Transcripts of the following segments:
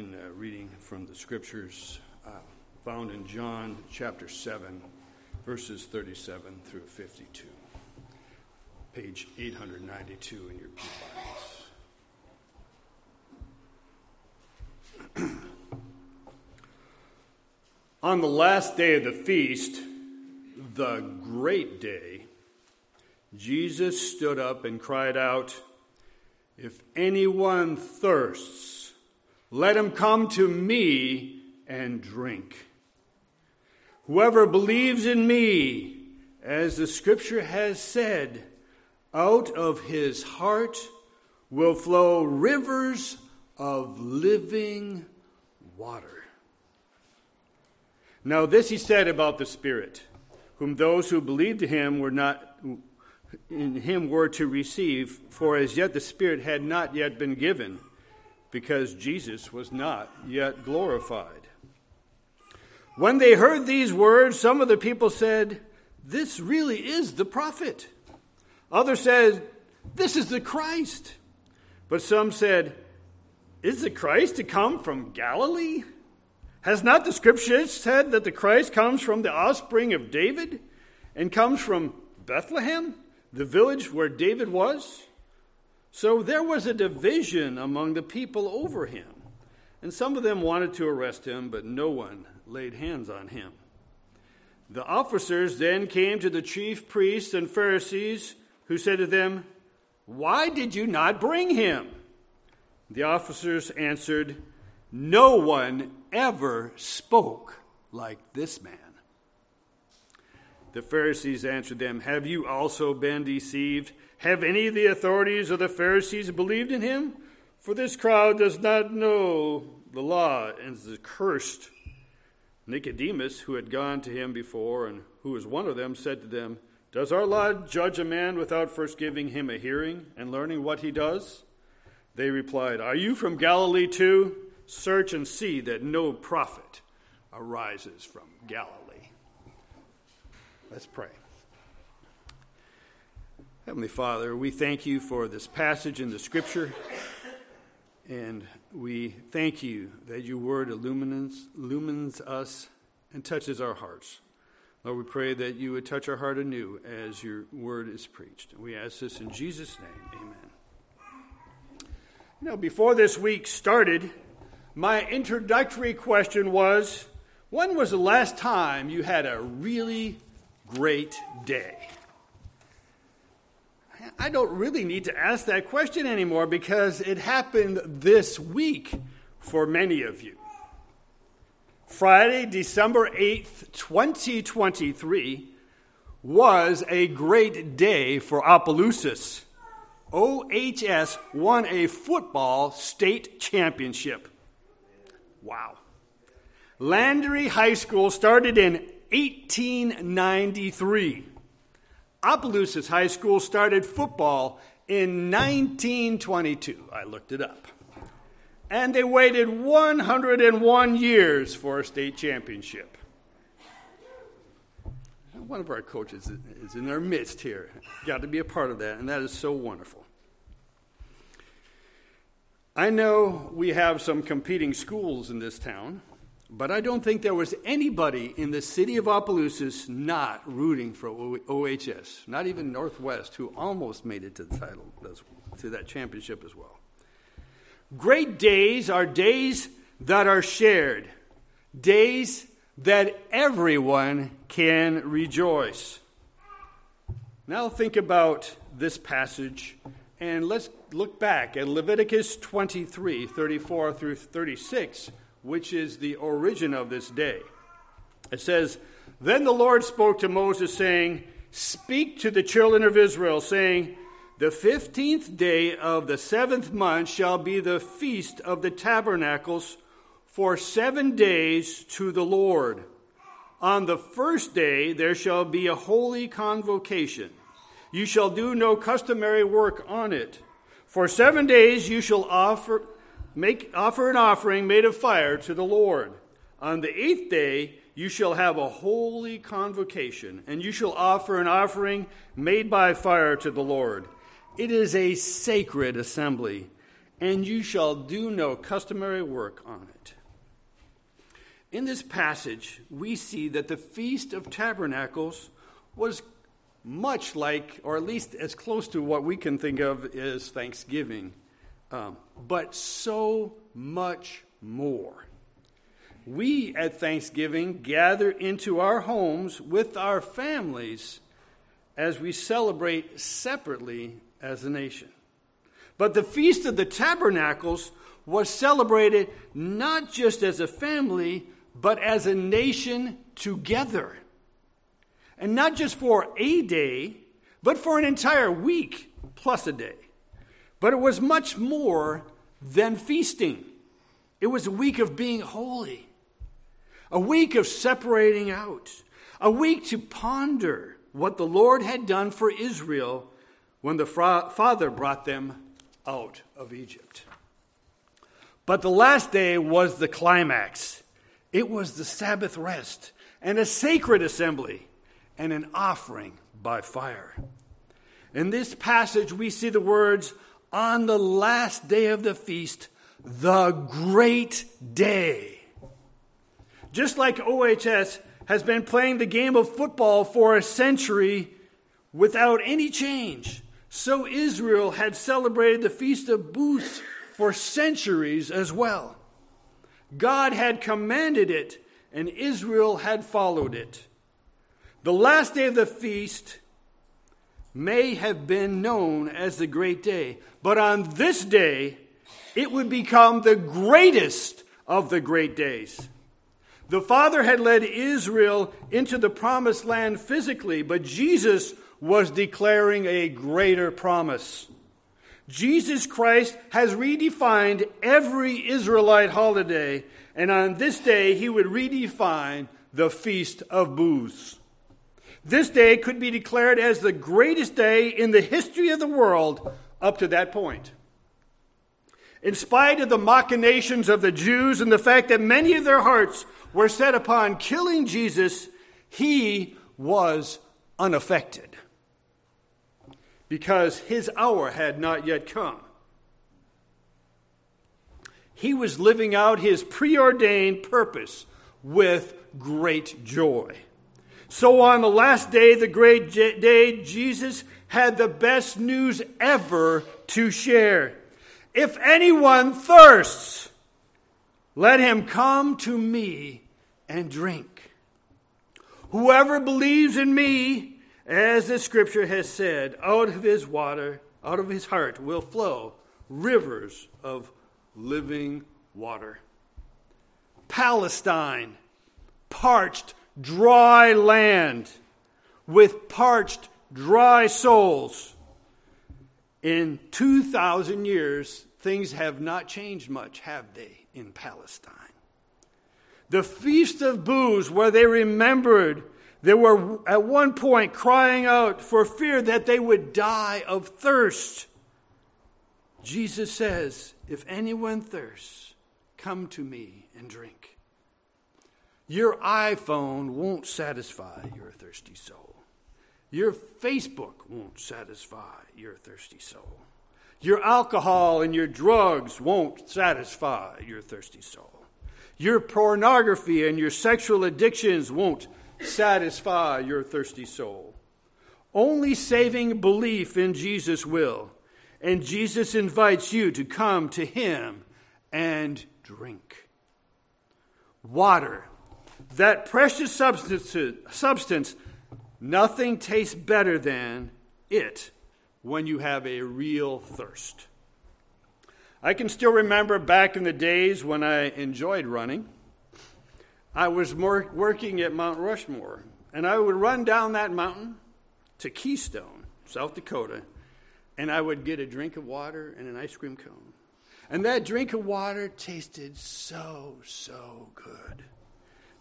begin uh, reading from the scriptures uh, found in John chapter 7, verses 37 through 52. Page 892 in your Bibles. On the last day of the feast, the great day, Jesus stood up and cried out, If anyone thirsts, let him come to me and drink. Whoever believes in me, as the scripture has said, out of his heart will flow rivers of living water. Now, this he said about the Spirit, whom those who believed in him were not in him were to receive, for as yet the Spirit had not yet been given, because Jesus was not yet glorified. When they heard these words, some of the people said, This really is the prophet. Others said, This is the Christ. But some said, Is the Christ to come from Galilee? Has not the scripture said that the Christ comes from the offspring of David and comes from Bethlehem, the village where David was? So there was a division among the people over him. And some of them wanted to arrest him, but no one laid hands on him. The officers then came to the chief priests and Pharisees, who said to them, Why did you not bring him? The officers answered, No one ever spoke like this man. The Pharisees answered them, Have you also been deceived? Have any of the authorities of the Pharisees believed in him? For this crowd does not know the law and is cursed. Nicodemus, who had gone to him before and who was one of them, said to them, Does our law judge a man without first giving him a hearing and learning what he does? They replied, Are you from Galilee too? Search and see that no prophet arises from Galilee. Let's pray. Heavenly Father, we thank you for this passage in the Scripture, and we thank you that your word illumines, illumines us and touches our hearts. Lord, we pray that you would touch our heart anew as your word is preached. And We ask this in Jesus' name. Amen. Know, before this week started, my introductory question was When was the last time you had a really great day? I don't really need to ask that question anymore because it happened this week for many of you. Friday, December 8th, 2023, was a great day for Opelousas. OHS won a football state championship. Wow. Landry High School started in 1893. Opelousas High School started football in 1922. I looked it up. And they waited 101 years for a state championship. One of our coaches is in our midst here. Got to be a part of that, and that is so wonderful. I know we have some competing schools in this town. But I don't think there was anybody in the city of Opelousas not rooting for OHS, not even Northwest, who almost made it to the title, to that championship as well. Great days are days that are shared, days that everyone can rejoice. Now think about this passage and let's look back at Leviticus 23 34 through 36 which is the origin of this day. It says, Then the Lord spoke to Moses, saying, Speak to the children of Israel, saying, The fifteenth day of the seventh month shall be the feast of the tabernacles for seven days to the Lord. On the first day there shall be a holy convocation. You shall do no customary work on it. For seven days you shall offer make offer an offering made of fire to the Lord. On the eighth day you shall have a holy convocation, and you shall offer an offering made by fire to the Lord. It is a sacred assembly, and you shall do no customary work on it. In this passage, we see that the Feast of Tabernacles was much like, or at least as close to what we can think of as Thanksgiving, um, but so much more. We at Thanksgiving gather into our homes with our families as we celebrate separately as a nation. But the Feast of the Tabernacles was celebrated not just as a family, but as a nation together. And not just for a day, but for an entire week plus a day. But it was much more than feasting. It was a week of being holy, a week of separating out, a week to ponder what the Lord had done for Israel when the Father brought them out of Egypt. But the last day was the climax. It was the Sabbath rest and a sacred assembly and an offering by fire. In this passage, we see the words, on the last day of the feast, the great day. Just like OHS has been playing the game of football for a century without any change, so Israel had celebrated the Feast of Booths for centuries as well. God had commanded it, and Israel had followed it. The last day of the feast may have been known as the great day, but on this day, it would become the greatest of the great days. The Father had led Israel into the promised land physically, but Jesus was declaring a greater promise. Jesus Christ has redefined every Israelite holiday, and on this day he would redefine the Feast of Booths. This day could be declared as the greatest day in the history of the world up to that point. In spite of the machinations of the Jews and the fact that many of their hearts were set upon killing Jesus, he was unaffected because his hour had not yet come. He was living out his preordained purpose with great joy. So, on the last day, the great day, Jesus had the best news ever to share. If anyone thirsts, let him come to me and drink. Whoever believes in me, as the scripture has said, out of his water, out of his heart will flow rivers of living water. Palestine, parched, dry land with parched, dry souls. In 2,000 years, things have not changed much, have they, in Palestine? The Feast of Booths, where they remembered they were at one point crying out for fear that they would die of thirst. Jesus says, If anyone thirsts, come to me and drink. Your iPhone won't satisfy your thirsty soul. Your Facebook won't satisfy your thirsty soul. Your alcohol and your drugs won't satisfy your thirsty soul. Your pornography and your sexual addictions won't satisfy your thirsty soul. Only saving belief in Jesus will. And Jesus invites you to come to him and drink. Water, that precious substance, substance, nothing tastes better than it when you have a real thirst. I can still remember back in the days when I enjoyed running. I was working at Mount Rushmore, and I would run down that mountain to Keystone, South Dakota, and I would get a drink of water and an ice cream cone. And that drink of water tasted so, so good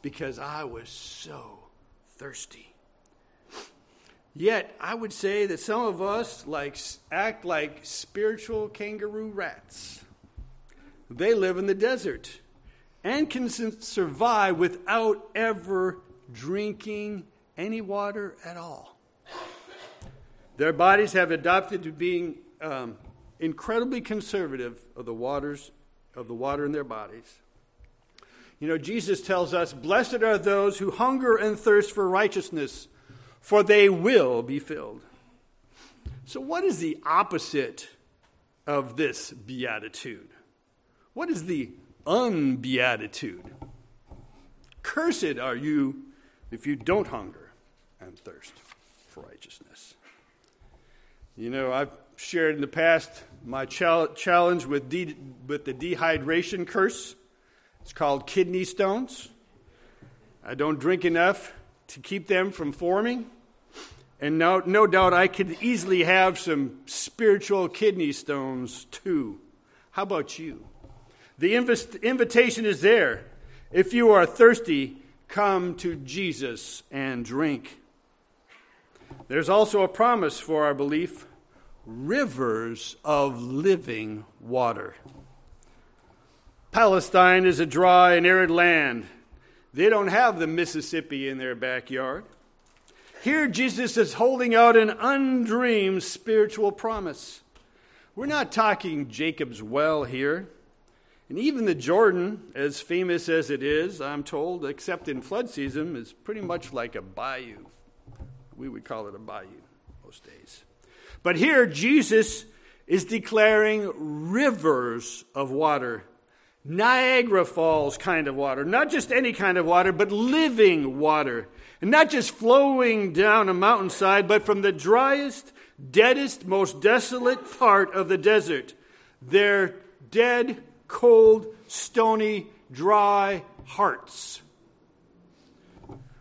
because I was so thirsty. Yet, I would say that some of us like act like spiritual kangaroo rats. They live in the desert and can survive without ever drinking any water at all. Their bodies have adapted to being um, incredibly conservative of the waters of the water in their bodies. You know, Jesus tells us, Blessed are those who hunger and thirst for righteousness, for they will be filled. So, what is the opposite of this beatitude? What is the unbeatitude? Cursed are you if you don't hunger and thirst for righteousness. You know, I've shared in the past my challenge with, de- with the dehydration curse. It's called kidney stones. I don't drink enough to keep them from forming. And no, no doubt I could easily have some spiritual kidney stones too. How about you? The inv- invitation is there. If you are thirsty, come to Jesus and drink. There's also a promise for our belief rivers of living water. Palestine is a dry and arid land. They don't have the Mississippi in their backyard. Here, Jesus is holding out an undreamed spiritual promise. We're not talking Jacob's well here. And even the Jordan, as famous as it is, I'm told, except in flood season, is pretty much like a bayou. We would call it a bayou most days. But here, Jesus is declaring rivers of water, Niagara Falls kind of water, not just any kind of water, but living water. And not just flowing down a mountainside, but from the driest, deadest, most desolate part of the desert. Their dead, cold, stony, dry hearts.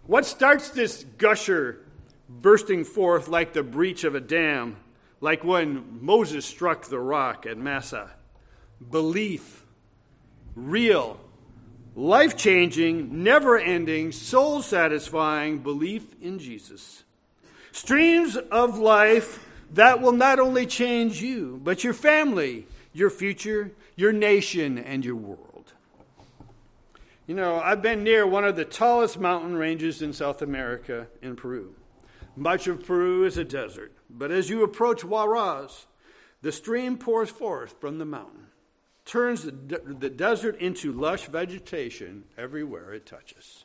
What starts this gusher bursting forth like the breach of a dam? like when Moses struck the rock at Massah? Belief, real, life changing, never ending, soul satisfying belief in Jesus. Streams of life that will not only change you, but your family, your future, your nation, and your world. You know, I've been near one of the tallest mountain ranges in South America in Peru. Much of Peru is a desert, but as you approach Huaraz, the stream pours forth from the mountain, turns the, the desert into lush vegetation everywhere it touches.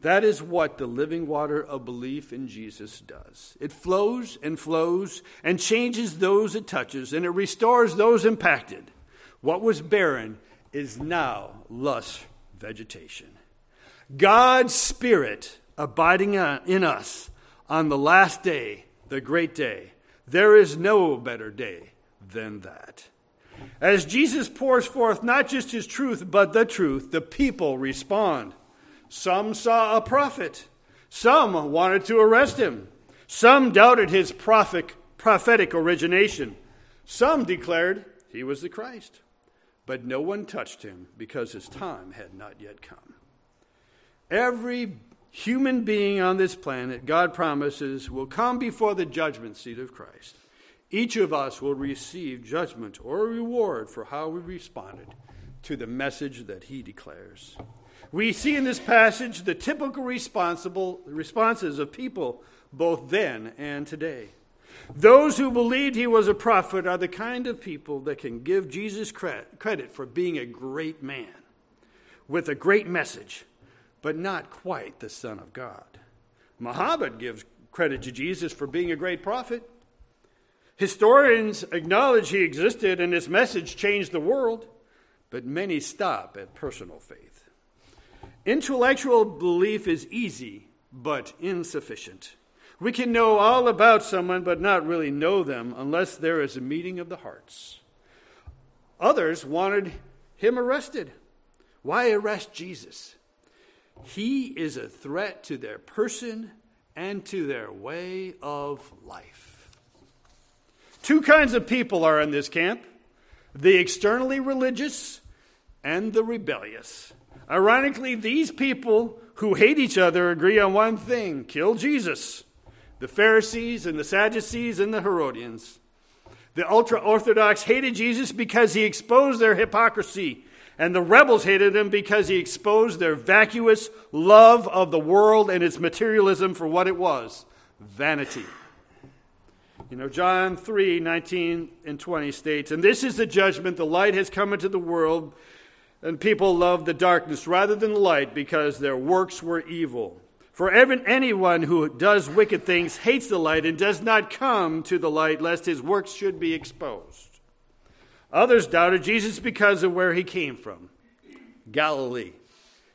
That is what the living water of belief in Jesus does. It flows and flows and changes those it touches, and it restores those impacted. What was barren is now lush vegetation. God's Spirit abiding uh, in us on the last day, the great day. There is no better day than that. As Jesus pours forth not just his truth, but the truth, the people respond. Some saw a prophet, some wanted to arrest him, some doubted his prophet, prophetic origination, some declared he was the Christ. But no one touched him because his time had not yet come. Every human being on this planet, God promises, will come before the judgment seat of Christ. Each of us will receive judgment or reward for how we responded to the message that he declares. We see in this passage the typical responsible responses of people both then and today. Those who believed he was a prophet are the kind of people that can give Jesus credit for being a great man with a great message but not quite the Son of God. Muhammad gives credit to Jesus for being a great prophet. Historians acknowledge he existed and his message changed the world, but many stop at personal faith. Intellectual belief is easy, but insufficient. We can know all about someone, but not really know them unless there is a meeting of the hearts. Others wanted him arrested. Why arrest Jesus? He is a threat to their person and to their way of life. Two kinds of people are in this camp the externally religious and the rebellious. Ironically, these people who hate each other agree on one thing kill Jesus. The Pharisees and the Sadducees and the Herodians. The ultra Orthodox hated Jesus because he exposed their hypocrisy and the rebels hated him because he exposed their vacuous love of the world and its materialism for what it was vanity. You know, John 3 19 and 20 states, And this is the judgment the light has come into the world, and people love the darkness rather than the light because their works were evil. For even anyone who does wicked things hates the light and does not come to the light, lest his works should be exposed. Others doubted Jesus because of where he came from Galilee.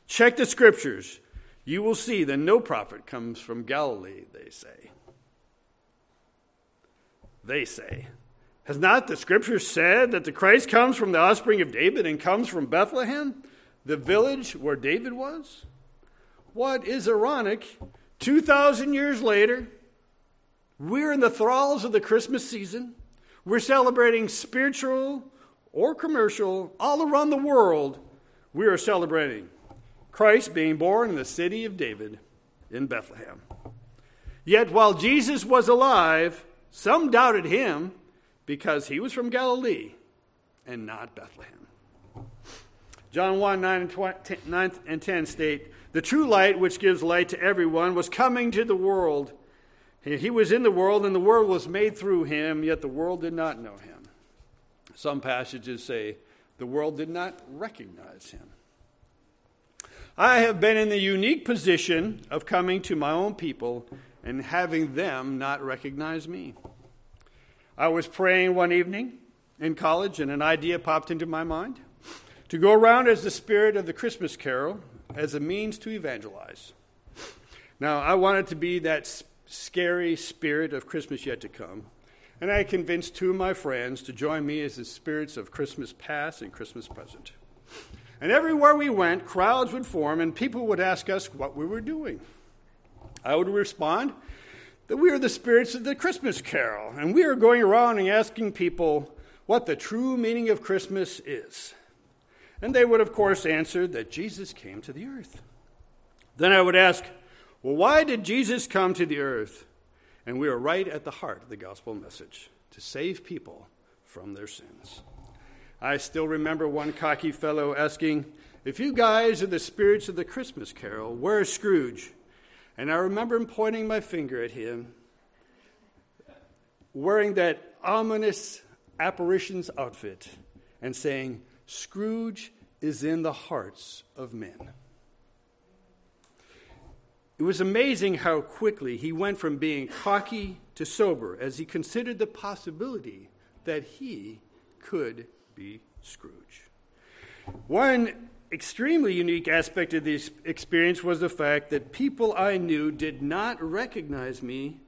Check the scriptures. You will see that no prophet comes from Galilee, they say. They say. Has not the scripture said that the Christ comes from the offspring of David and comes from Bethlehem, the village where David was? what is ironic, 2,000 years later, we're in the thralls of the Christmas season. We're celebrating spiritual or commercial all around the world. We are celebrating Christ being born in the city of David in Bethlehem. Yet while Jesus was alive, some doubted him because he was from Galilee and not Bethlehem. John 1 9 and, 20, 9 and 10 state, the true light, which gives light to everyone, was coming to the world. He was in the world, and the world was made through him, yet the world did not know him. Some passages say the world did not recognize him. I have been in the unique position of coming to my own people and having them not recognize me. I was praying one evening in college, and an idea popped into my mind to go around as the spirit of the Christmas carol as a means to evangelize. Now, I wanted to be that scary spirit of Christmas yet to come, and I convinced two of my friends to join me as the spirits of Christmas past and Christmas present. And everywhere we went, crowds would form, and people would ask us what we were doing. I would respond that we are the spirits of the Christmas carol, and we are going around and asking people what the true meaning of Christmas is. And they would, of course, answer that Jesus came to the earth. Then I would ask, well, why did Jesus come to the earth? And we are right at the heart of the gospel message to save people from their sins. I still remember one cocky fellow asking, If you guys are the spirits of the Christmas carol, where's Scrooge? And I remember him pointing my finger at him, wearing that ominous apparition's outfit, and saying, Scrooge is in the hearts of men. It was amazing how quickly he went from being cocky to sober as he considered the possibility that he could be Scrooge. One extremely unique aspect of this experience was the fact that people I knew did not recognize me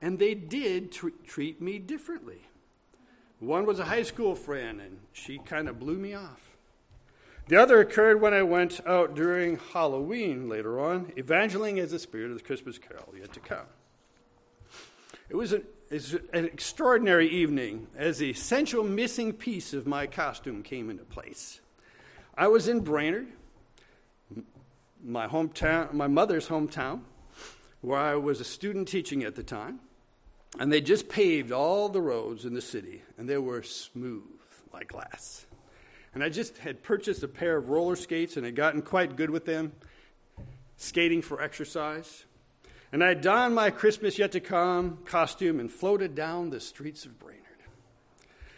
and they did tr- treat me differently. One was a high school friend, and she kind of blew me off. The other occurred when I went out during Halloween later on, evangelizing as the spirit of the Christmas carol yet to come. It was an, an extraordinary evening as the essential missing piece of my costume came into place. I was in Brainerd, my hometown, my mother's hometown, where I was a student teaching at the time. And they just paved all the roads in the city, and they were smooth like glass. And I just had purchased a pair of roller skates and had gotten quite good with them, skating for exercise. And I donned my Christmas yet to come costume and floated down the streets of Brainerd.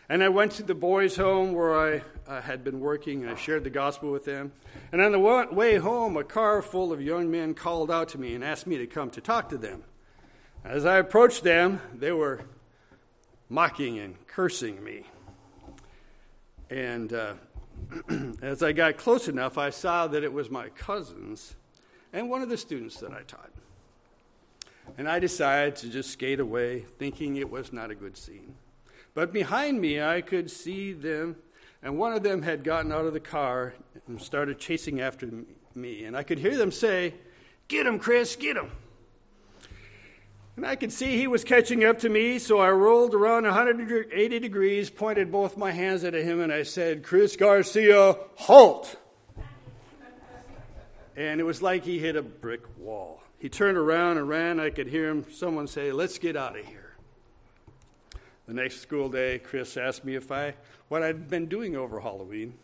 And I went to the boys' home where I uh, had been working, and I shared the gospel with them. And on the way home, a car full of young men called out to me and asked me to come to talk to them. As I approached them, they were mocking and cursing me. And uh, as I got close enough, I saw that it was my cousins and one of the students that I taught. And I decided to just skate away, thinking it was not a good scene. But behind me, I could see them, and one of them had gotten out of the car and started chasing after me. And I could hear them say, Get him, Chris, get him. And I could see he was catching up to me, so I rolled around 180 degrees, pointed both my hands at him, and I said, Chris Garcia, halt! And it was like he hit a brick wall. He turned around and ran. I could hear him, someone say, Let's get out of here. The next school day, Chris asked me if I what I'd been doing over Halloween.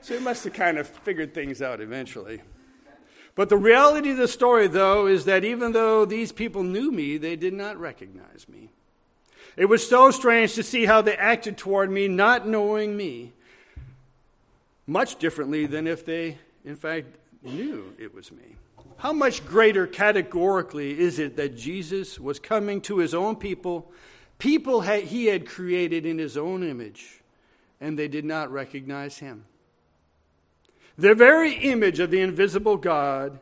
So he must have kind of figured things out eventually. But the reality of the story, though, is that even though these people knew me, they did not recognize me. It was so strange to see how they acted toward me, not knowing me, much differently than if they, in fact, knew it was me. How much greater categorically is it that Jesus was coming to his own people, people he had created in his own image, and they did not recognize him? The very image of the invisible God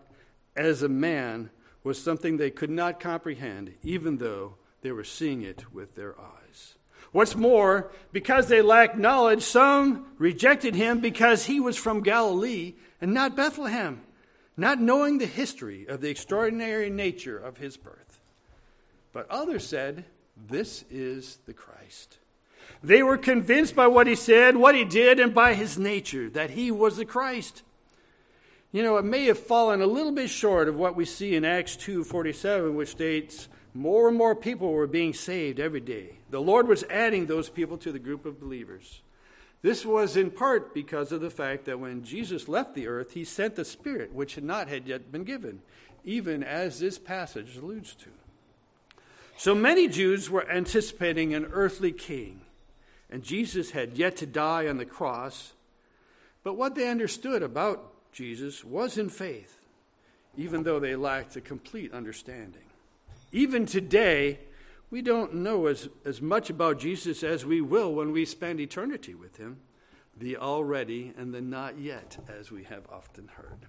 as a man was something they could not comprehend, even though they were seeing it with their eyes. What's more, because they lacked knowledge, some rejected him because he was from Galilee and not Bethlehem not knowing the history of the extraordinary nature of his birth. But others said, This is the Christ. They were convinced by what he said, what he did, and by his nature that he was the Christ. You know, it may have fallen a little bit short of what we see in Acts 2:47 which states more and more people were being saved every day. The Lord was adding those people to the group of believers. This was in part because of the fact that when Jesus left the earth, he sent the Spirit, which had not had yet been given, even as this passage alludes to. So many Jews were anticipating an earthly king, and Jesus had yet to die on the cross. But what they understood about Jesus was in faith, even though they lacked a complete understanding. Even today, we don't know as, as much about Jesus as we will when we spend eternity with him, the already and the not yet, as we have often heard.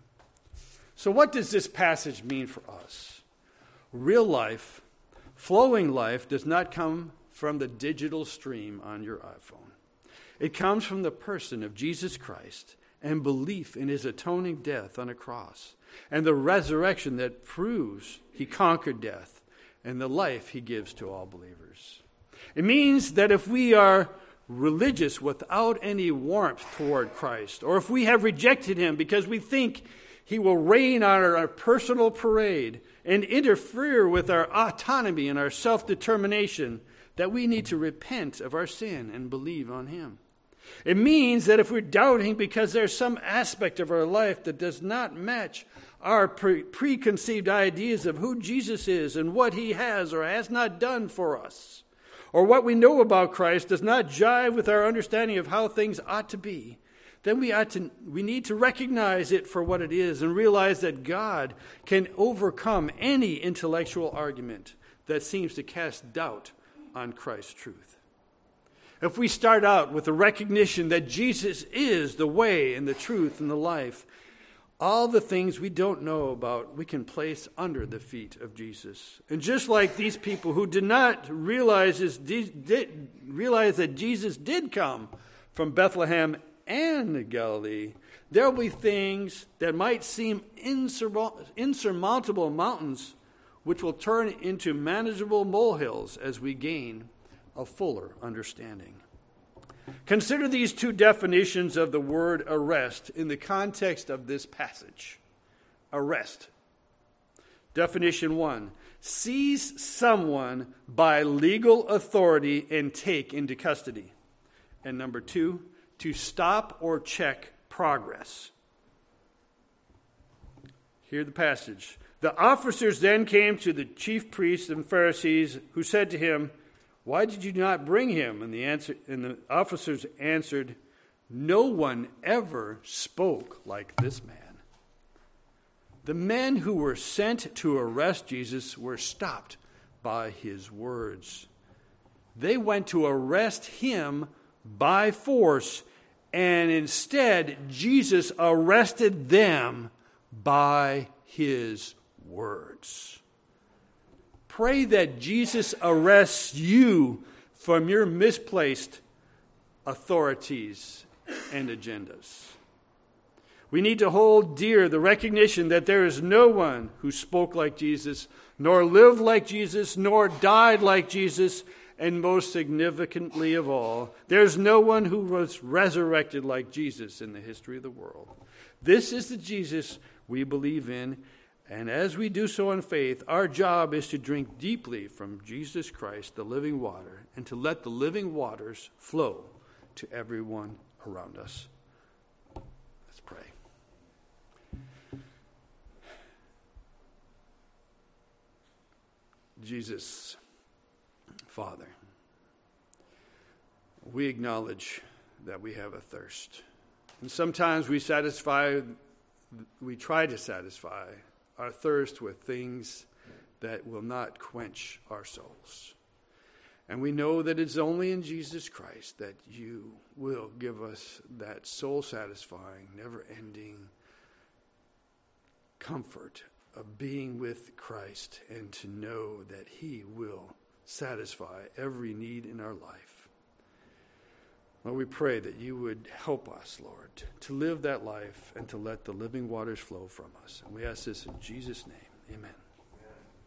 So, what does this passage mean for us? Real life, flowing life, does not come from the digital stream on your iPhone. It comes from the person of Jesus Christ and belief in his atoning death on a cross and the resurrection that proves he conquered death and the life he gives to all believers. It means that if we are religious without any warmth toward Christ, or if we have rejected him because we think he will rain on our, personal parade and interfere with our autonomy and our self determination, that we need to repent of our sin and believe on him. It means that if we're doubting because there's some aspect of our life that does not match our pre- preconceived ideas of who Jesus is and what he has or has not done for us, or what we know about Christ does not jive with our understanding of how things ought to be, then we, ought to, we need to recognize it for what it is and realize that God can overcome any intellectual argument that seems to cast doubt on Christ's truth. If we start out with the recognition that Jesus is the way and the truth and the life, all the things we don't know about, we can place under the feet of Jesus. And just like these people who did not realize, this, did, realize that Jesus did come from Bethlehem and Galilee, there will be things that might seem insurmountable mountains, which will turn into manageable molehills as we gain a fuller understanding. Consider these two definitions of the word arrest in the context of this passage. Arrest. Definition one seize someone by legal authority and take into custody. And number two, to stop or check progress. Hear the passage. The officers then came to the chief priests and Pharisees, who said to him, why did you not bring him? And the, answer, and the officers answered, No one ever spoke like this man. The men who were sent to arrest Jesus were stopped by his words. They went to arrest him by force, and instead, Jesus arrested them by his words. Pray that Jesus arrests you from your misplaced authorities and agendas. We need to hold dear the recognition that there is no one who spoke like Jesus, nor lived like Jesus, nor died like Jesus, and most significantly of all, there's no one who was resurrected like Jesus in the history of the world. This is the Jesus we believe in and as we do so in faith, our job is to drink deeply from Jesus Christ, the living water, and to let the living waters flow to everyone around us. Let's pray. Jesus, Father, we acknowledge that we have a thirst. And sometimes we satisfy, we try to satisfy our thirst with things that will not quench our souls. And we know that it's only in Jesus Christ that you will give us that soul satisfying, never ending comfort of being with Christ and to know that He will satisfy every need in our life. Lord, we pray that you would help us, Lord, to live that life and to let the living waters flow from us. And we ask this in Jesus' name. Amen.